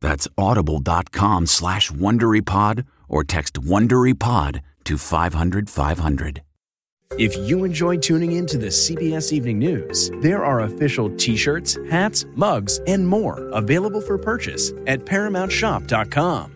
That's audible.com slash WonderyPod or text WonderyPod to 500 500. If you enjoy tuning in to the CBS Evening News, there are official t shirts, hats, mugs, and more available for purchase at ParamountShop.com.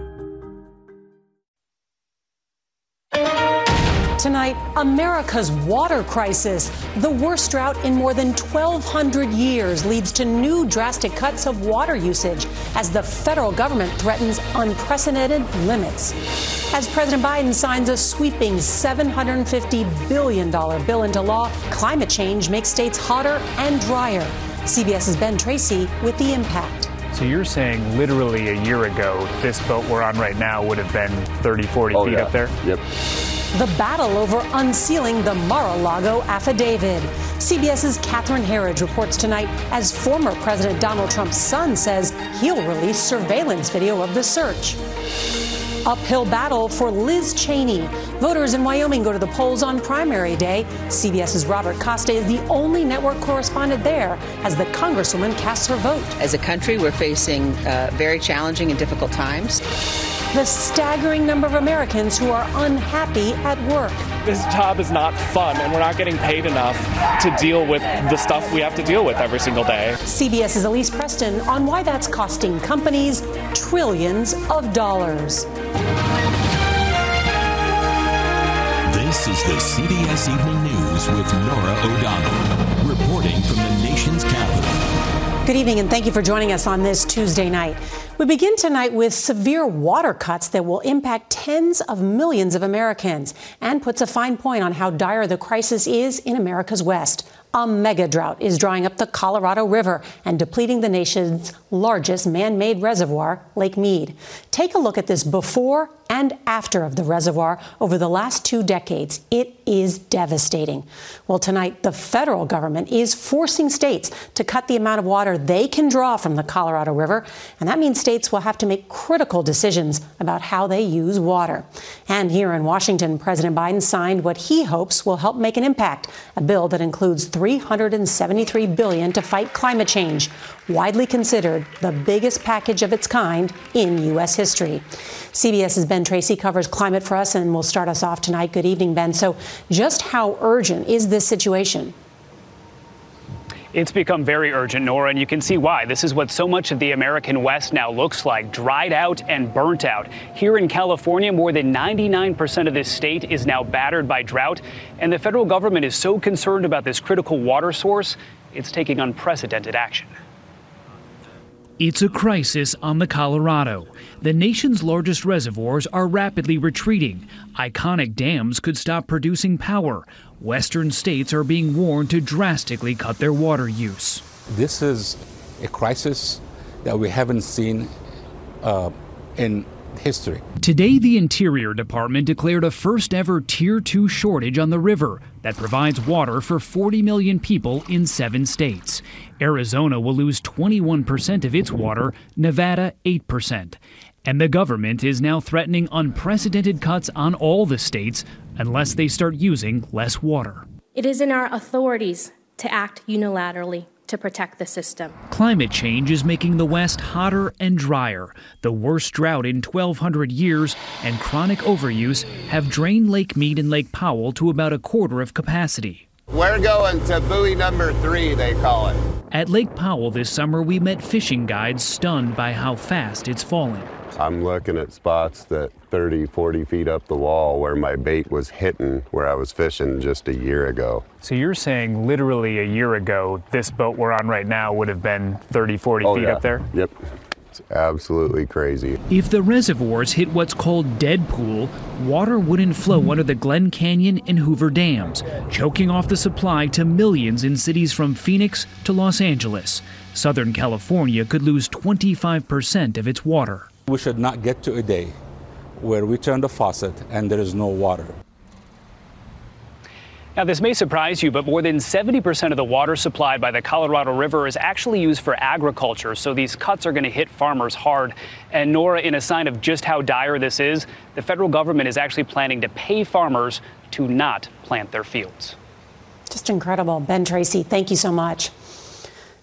Tonight, America's water crisis. The worst drought in more than 1,200 years leads to new drastic cuts of water usage as the federal government threatens unprecedented limits. As President Biden signs a sweeping $750 billion bill into law, climate change makes states hotter and drier. CBS's Ben Tracy with the impact. So you're saying literally a year ago, this boat we're on right now would have been 30, 40 oh, feet yeah. up there? Yep the battle over unsealing the Mar-a-Lago affidavit. CBS's Catherine Herridge reports tonight as former President Donald Trump's son says he'll release surveillance video of the search. Uphill battle for Liz Cheney. Voters in Wyoming go to the polls on primary day. CBS's Robert Costa is the only network correspondent there as the Congresswoman casts her vote. As a country, we're facing uh, very challenging and difficult times the staggering number of Americans who are unhappy at work. This job is not fun, and we're not getting paid enough to deal with the stuff we have to deal with every single day. CBS's Elise Preston on why that's costing companies trillions of dollars. This is the CBS Evening News with Norah O'Donnell, reporting from the nation's capital. Good evening, and thank you for joining us on this Tuesday night. We begin tonight with severe water cuts that will impact tens of millions of Americans and puts a fine point on how dire the crisis is in America's West. A mega drought is drying up the Colorado River and depleting the nation's largest man made reservoir, Lake Mead. Take a look at this before and after of the reservoir over the last two decades. It is devastating. Well, tonight, the federal government is forcing states to cut the amount of water they can draw from the Colorado River, and that means states will have to make critical decisions about how they use water. And here in Washington, President Biden signed what he hopes will help make an impact, a bill that includes 373 billion to fight climate change, widely considered the biggest package of its kind in U.S. history. CBS's Ben Tracy covers climate for us and will start us off tonight. Good evening, Ben. So, just how urgent is this situation? It's become very urgent, Norah, and you can see why. This is what so much of the American West now looks like dried out and burnt out. Here in California, more than 99% of this state is now battered by drought, and the federal government is so concerned about this critical water source, it's taking unprecedented action. It's a crisis on the Colorado. The nation's largest reservoirs are rapidly retreating. Iconic dams could stop producing power. Western states are being warned to drastically cut their water use. this is a crisis that we haven't seen uh, in history. Today, the Interior Department declared a first ever Tier 2 shortage on the river that provides water for 40 million people in seven states. Arizona will lose 21% of its water, Nevada, 8%. And the government is now threatening unprecedented cuts on all the states unless they start using less water. It is in our authorities to act unilaterally to protect the system. Climate change is making the West hotter and drier. The worst drought in 1,200 years and chronic overuse have drained Lake Mead and Lake Powell to about a quarter of capacity. We're going to buoy number three, they call it. At Lake Powell this summer, we met fishing guides stunned by how fast it's falling. I'm looking at spots that 30, 40 feet up the wall where my bait was hitting where I was fishing just a year ago. So you're saying literally a year ago, this boat we're on right now would have been 30, 40 oh, feet yeah. up there? Yep. It's absolutely crazy. If the reservoirs hit what's called dead pool, water wouldn't flow under the Glen Canyon and Hoover dams, choking off the supply to millions in cities from Phoenix to Los Angeles. Southern California could lose 25% of its water. We should not get to a day where we turn the faucet and there is no water. Now, this may surprise you, but more than 70% of the water supplied by the Colorado River is actually used for agriculture. So these cuts are going to hit farmers hard. And Norah, in a sign of just how dire this is, the federal government is actually planning to pay farmers to not plant their fields. Just incredible. Ben Tracy, thank you so much.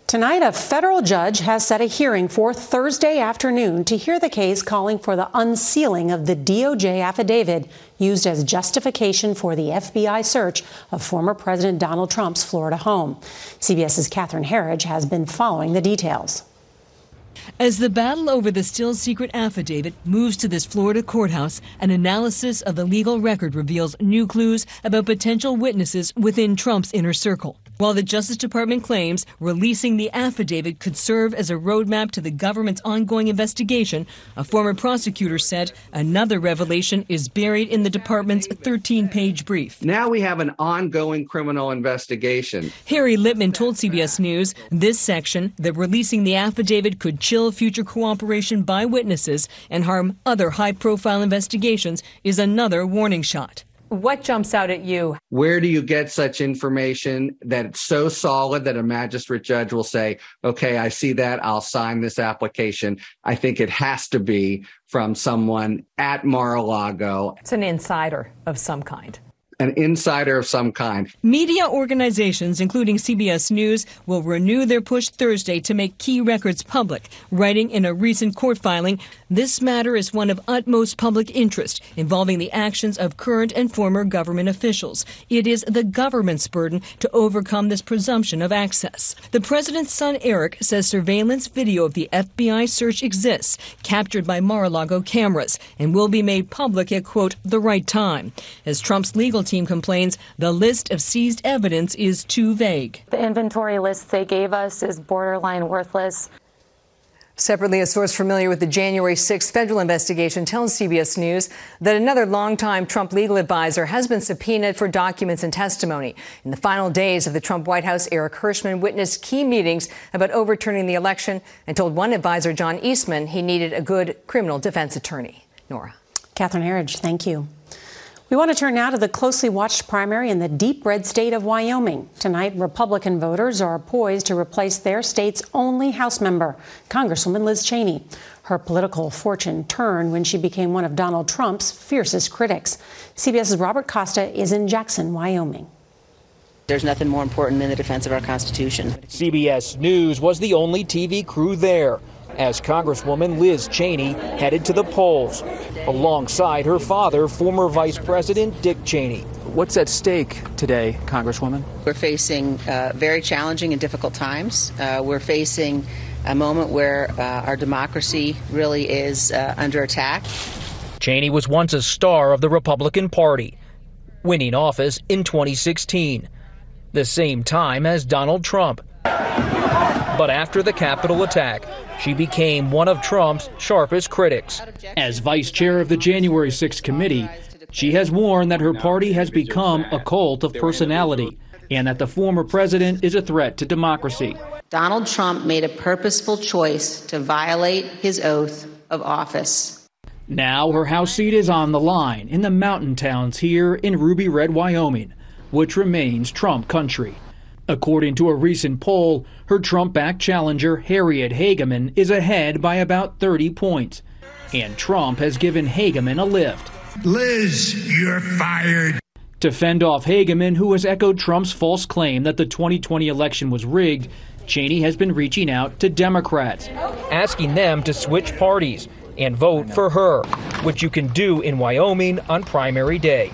Tonight, a federal judge has set a hearing for Thursday afternoon to hear the case calling for the unsealing of the DOJ affidavit used as justification for the FBI search of former President Donald Trump's Florida home. CBS's Catherine Herridge has been following the details. As the battle over the still secret affidavit moves to this Florida courthouse, an analysis of the legal record reveals new clues about potential witnesses within Trump's inner circle. While the Justice Department claims releasing the affidavit could serve as a roadmap to the government's ongoing investigation, a former prosecutor said another revelation is buried in the department's 13 page brief. Now we have an ongoing criminal investigation. Harry Litman told CBS News this section that releasing the affidavit could chill future cooperation by witnesses and harm other high profile investigations is another warning shot. What jumps out at you? Where do you get such information that it's so solid that a magistrate judge will say, okay, I see that, I'll sign this application? I think it has to be from someone at Mar a Lago. It's an insider of some kind an insider of some kind. Media organizations, including CBS News, will renew their push Thursday to make key records public, writing in a recent court filing this matter is one of utmost public interest involving the actions of current and former government officials. It is the government's burden to overcome this presumption of access. The president's son, Eric, says surveillance video of the FBI search exists, captured by Mar a Lago cameras, and will be made public at, quote, the right time. As Trump's legal team complains, the list of seized evidence is too vague. The inventory list they gave us is borderline worthless. Separately, a source familiar with the January 6th federal investigation tells CBS News that another longtime Trump legal advisor has been subpoenaed for documents and testimony. In the final days of the Trump White House, Eric Herschmann witnessed key meetings about overturning the election and told one advisor, John Eastman, he needed a good criminal defense attorney. Norah. Catherine Herridge, thank you. We want to turn now to the closely watched primary in the deep red state of Wyoming. Tonight, Republican voters are poised to replace their state's only House member, Congresswoman Liz Cheney. Her political fortune turned when she became one of Donald Trump's fiercest critics. CBS's Robert Costa is in Jackson, Wyoming. There's nothing more important than the defense of our Constitution. CBS News was the only TV crew there as Congresswoman Liz Cheney headed to the polls, alongside her father, former Vice President Dick Cheney. What's at stake today, Congresswoman? We're facing uh, very challenging and difficult times. Uh, we're facing a moment where uh, our democracy really is uh, under attack. Cheney was once a star of the Republican Party, winning office in 2016, the same time as Donald Trump. But after the Capitol attack, she became one of Trump's sharpest critics. As vice chair of the January 6th committee, she has warned that her party has become a cult of personality and that the former president is a threat to democracy. Donald Trump made a purposeful choice to violate his oath of office. Now her House seat is on the line in the mountain towns here in Ruby Red, Wyoming, which remains Trump country. According to a recent poll, her Trump backed challenger, Harriet Hageman, is ahead by about 30 points. And Trump has given Hageman a lift. Liz, you're fired. To fend off Hageman, who has echoed Trump's false claim that the 2020 election was rigged, Cheney has been reaching out to Democrats, asking them to switch parties and vote for her, which you can do in Wyoming on primary day.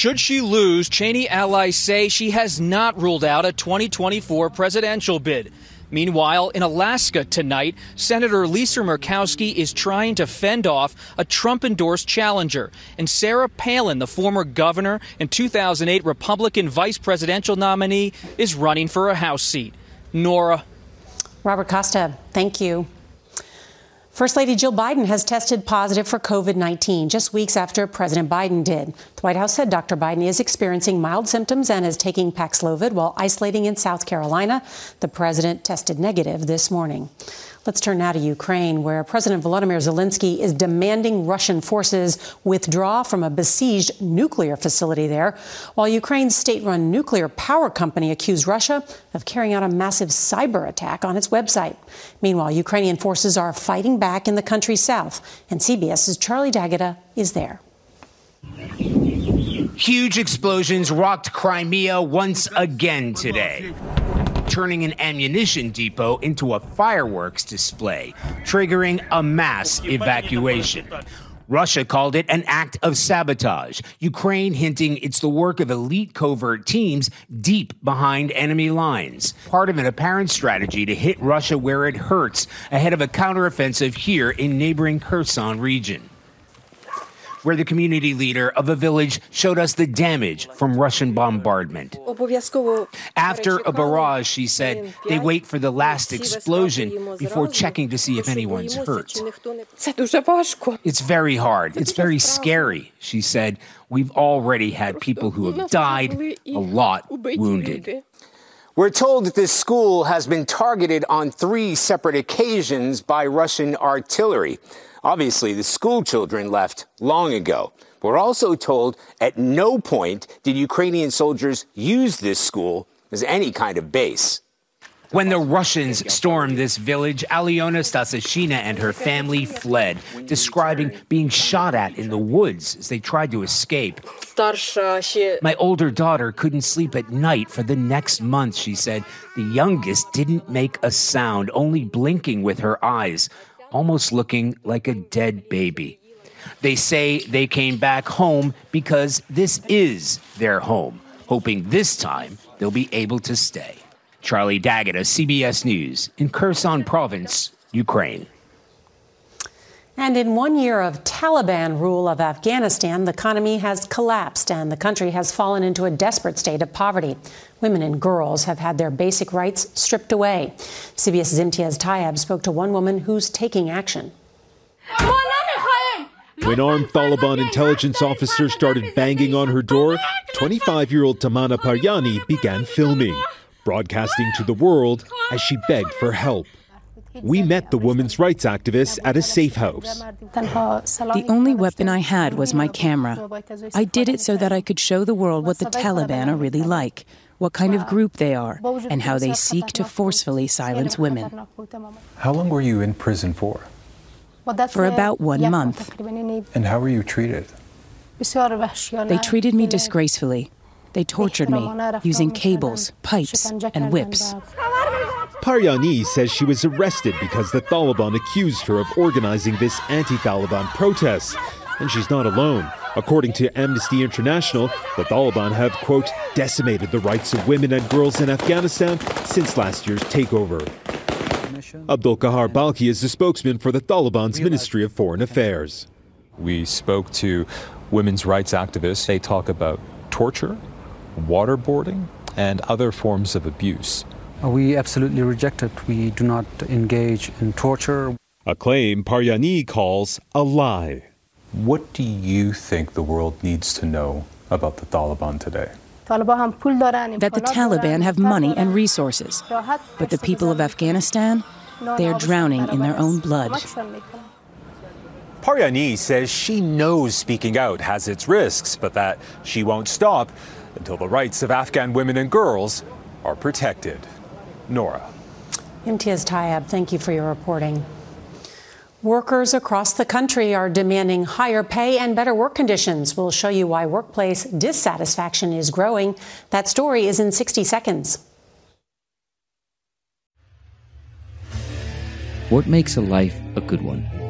Should she lose, Cheney allies say she has not ruled out a 2024 presidential bid. Meanwhile, in Alaska tonight, Senator Lisa Murkowski is trying to fend off a Trump endorsed challenger. And Sarah Palin, the former governor and 2008 Republican vice presidential nominee, is running for a House seat. Norah. Robert Costa, thank you. First Lady Jill Biden has tested positive for COVID 19 just weeks after President Biden did. The White House said Dr. Biden is experiencing mild symptoms and is taking Paxlovid while isolating in South Carolina. The president tested negative this morning. Let's turn now to Ukraine, where President Volodymyr Zelensky is demanding Russian forces withdraw from a besieged nuclear facility there, while Ukraine's state run nuclear power company accused Russia of carrying out a massive cyber attack on its website. Meanwhile, Ukrainian forces are fighting back in the country's south, and CBS's Charlie D'Agata is there. Huge explosions rocked Crimea once again today turning an ammunition depot into a fireworks display, triggering a mass evacuation. Russia called it an act of sabotage. Ukraine hinting it's the work of elite covert teams deep behind enemy lines. Part of an apparent strategy to hit Russia where it hurts ahead of a counteroffensive here in neighboring Kherson region where the community leader of a village showed us the damage from Russian bombardment. After a barrage, she said, they wait for the last explosion before checking to see if anyone's hurt. It's very hard. It's very scary, she said. We've already had people who have died, a lot wounded. We're told that this school has been targeted on three separate occasions by Russian artillery. Obviously, the school children left long ago. We're also told at no point did Ukrainian soldiers use this school as any kind of base. When the Russians stormed this village, Aliona Stasashina and her family fled, describing being shot at in the woods as they tried to escape. My older daughter couldn't sleep at night for the next month, she said. The youngest didn't make a sound, only blinking with her eyes almost looking like a dead baby. They say they came back home because this is their home, hoping this time they'll be able to stay. Charlie D'Agata, CBS News, in Kherson Province, Ukraine. And in one year of Taliban rule of Afghanistan, the economy has collapsed and the country has fallen into a desperate state of poverty. Women and girls have had their basic rights stripped away. CBS's Imtiaz Tyab spoke to one woman who's taking action. When armed Taliban intelligence officers started banging on her door, 25 year old Tamana Paryani began filming, broadcasting to the world as she begged for help. We met the women's rights activists at a safe house. The only weapon I had was my camera. I did it so that I could show the world what the Taliban are really like, what kind of group they are, and how they seek to forcefully silence women. How long were you in prison for? For about one month. And how were you treated? They treated me disgracefully. They tortured me using cables, pipes, and whips. Paryani says she was arrested because the Taliban accused her of organizing this anti Taliban protest. And she's not alone. According to Amnesty International, the Taliban have, quote, decimated the rights of women and girls in Afghanistan since last year's takeover. Abdul Qahar Balkhi is the spokesman for the Taliban's Ministry of Foreign Affairs. We spoke to women's rights activists. They talk about torture, waterboarding, and other forms of abuse. Uh, we absolutely reject it. We do not engage in torture. A claim Paryani calls a lie. What do you think the world needs to know about the Taliban today? that the Taliban have money and resources. But the people of Afghanistan, they are drowning in their own blood. Paryani says she knows speaking out has its risks, but that she won't stop until the rights of Afghan women and girls are protected. Norah. Imtiaz Tyab, thank you for your reporting. Workers across the country are demanding higher pay and better work conditions. We'll show you why workplace dissatisfaction is growing. That story is in 60 seconds. What makes a life a good one?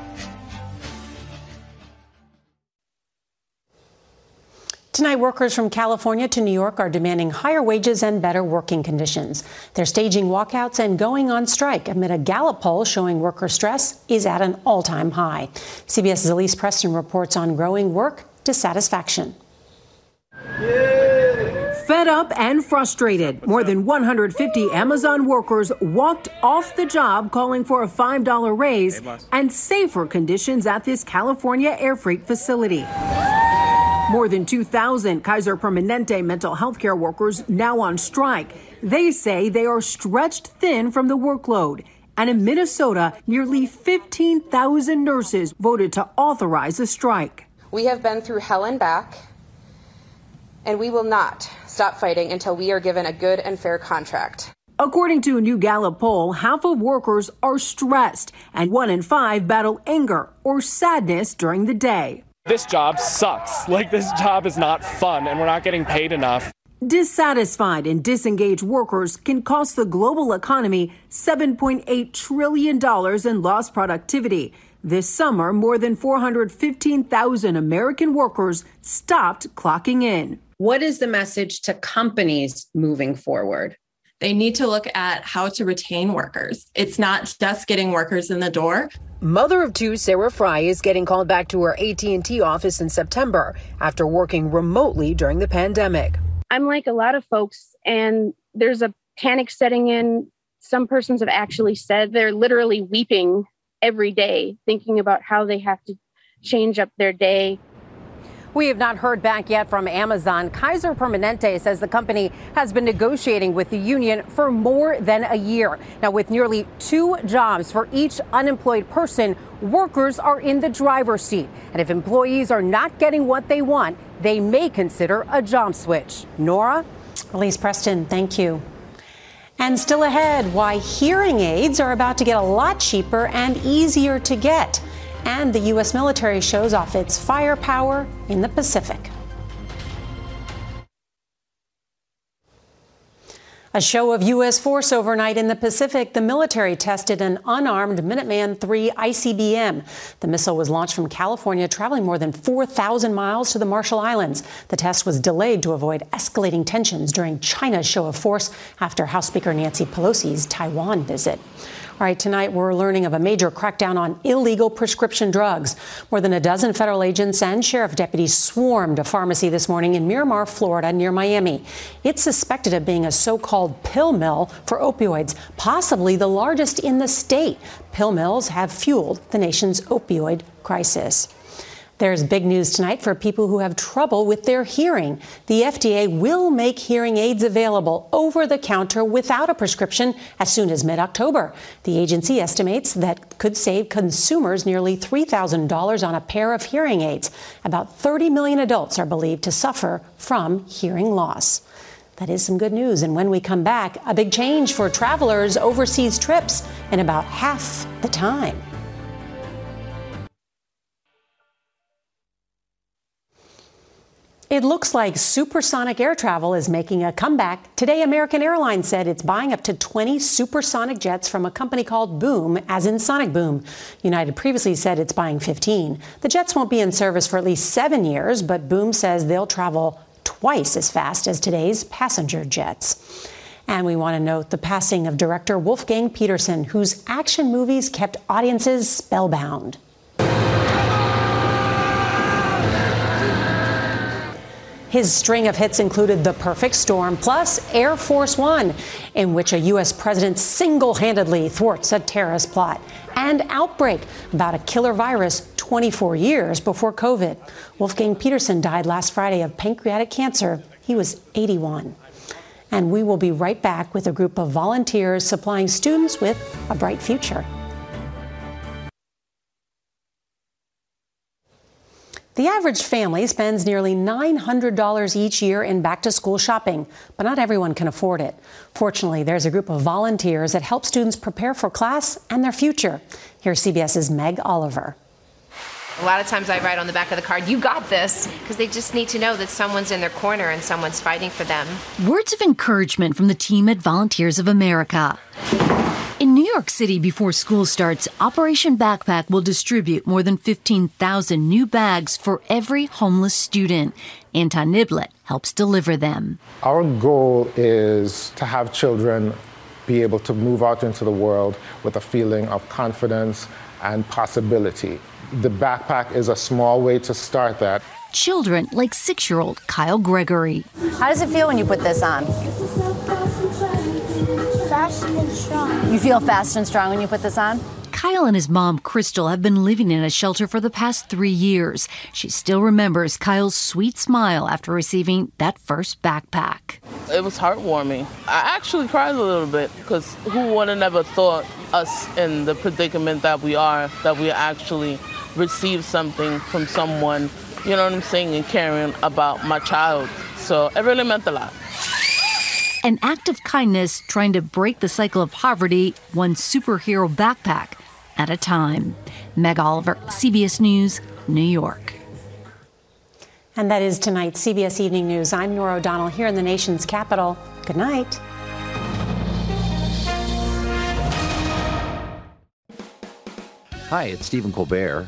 Tonight, workers from California to New York are demanding higher wages and better working conditions. They're staging walkouts and going on strike amid a Gallup poll showing worker stress is at an all time high. CBS's Elise Preston reports on growing work dissatisfaction. Fed up and frustrated, more than 150 Amazon workers walked off the job calling for a $5 raise and safer conditions at this California air freight facility. More than 2,000 Kaiser Permanente mental health care workers now on strike. They say they are stretched thin from the workload. And in Minnesota, nearly 15,000 nurses voted to authorize a strike. We have been through hell and back, and we will not stop fighting until we are given a good and fair contract. According to a new Gallup poll, half of workers are stressed, and one in five battle anger or sadness during the day. This job sucks. Like, this job is not fun, and we're not getting paid enough. Dissatisfied and disengaged workers can cost the global economy $7.8 trillion in lost productivity. This summer, more than 415,000 American workers stopped clocking in. What is the message to companies moving forward? They need to look at how to retain workers. It's not just getting workers in the door. Mother of two Sarah Fry is getting called back to her AT&T office in September after working remotely during the pandemic. I'm like a lot of folks and there's a panic setting in. Some persons have actually said they're literally weeping every day thinking about how they have to change up their day we have not heard back yet from Amazon. Kaiser Permanente says the company has been negotiating with the union for more than a year. Now, with nearly two jobs for each unemployed person, workers are in the driver's seat. And if employees are not getting what they want, they may consider a job switch. Norah? Elise Preston, thank you. And still ahead, why hearing aids are about to get a lot cheaper and easier to get and the U.S. military shows off its firepower in the Pacific. A show of U.S. force overnight in the Pacific, the military tested an unarmed Minuteman III ICBM. The missile was launched from California, traveling more than 4,000 miles to the Marshall Islands. The test was delayed to avoid escalating tensions during China's show of force after House Speaker Nancy Pelosi's Taiwan visit. All right, tonight we're learning of a major crackdown on illegal prescription drugs. More than a dozen federal agents and sheriff deputies swarmed a pharmacy this morning in Miramar, Florida, near Miami. It's suspected of being a so called pill mill for opioids, possibly the largest in the state. Pill mills have fueled the nation's opioid crisis. There's big news tonight for people who have trouble with their hearing. The FDA will make hearing aids available over the counter without a prescription as soon as mid October. The agency estimates that could save consumers nearly $3,000 on a pair of hearing aids. About 30 million adults are believed to suffer from hearing loss. That is some good news. And when we come back, a big change for travelers' overseas trips in about half the time. It looks like supersonic air travel is making a comeback. Today, American Airlines said it's buying up to 20 supersonic jets from a company called Boom, as in Sonic Boom. United previously said it's buying 15. The jets won't be in service for at least seven years, but Boom says they'll travel twice as fast as today's passenger jets. And we want to note the passing of director Wolfgang Petersen, whose action movies kept audiences spellbound. His string of hits included The Perfect Storm plus Air Force One, in which a U.S. president single handedly thwarts a terrorist plot, and Outbreak, about a killer virus 24 years before COVID. Wolfgang Petersen died last Friday of pancreatic cancer. He was 81. And we will be right back with a group of volunteers supplying students with a bright future. The average family spends nearly $900 each year in back to school shopping, but not everyone can afford it. Fortunately, there's a group of volunteers that help students prepare for class and their future. Here's CBS's Meg Oliver. A lot of times I write on the back of the card, you got this, because they just need to know that someone's in their corner and someone's fighting for them. Words of encouragement from the team at Volunteers of America. In New York City, before school starts, Operation Backpack will distribute more than 15,000 new bags for every homeless student. Anton Niblet helps deliver them. Our goal is to have children be able to move out into the world with a feeling of confidence and possibility. The backpack is a small way to start that. Children like six year old Kyle Gregory. How does it feel when you put this on? Fast and strong. You feel fast and strong when you put this on? Kyle and his mom, Crystal, have been living in a shelter for the past three years. She still remembers Kyle's sweet smile after receiving that first backpack. It was heartwarming. I actually cried a little bit because who would have never thought us in the predicament that we are, that we actually receive something from someone, you know what I'm saying, and caring about my child. So it really meant a lot. An act of kindness trying to break the cycle of poverty, one superhero backpack at a time. Meg Oliver, CBS News, New York. And that is tonight's CBS Evening News. I'm Norah O'Donnell here in the nation's capital. Good night. Hi, it's Stephen Colbert,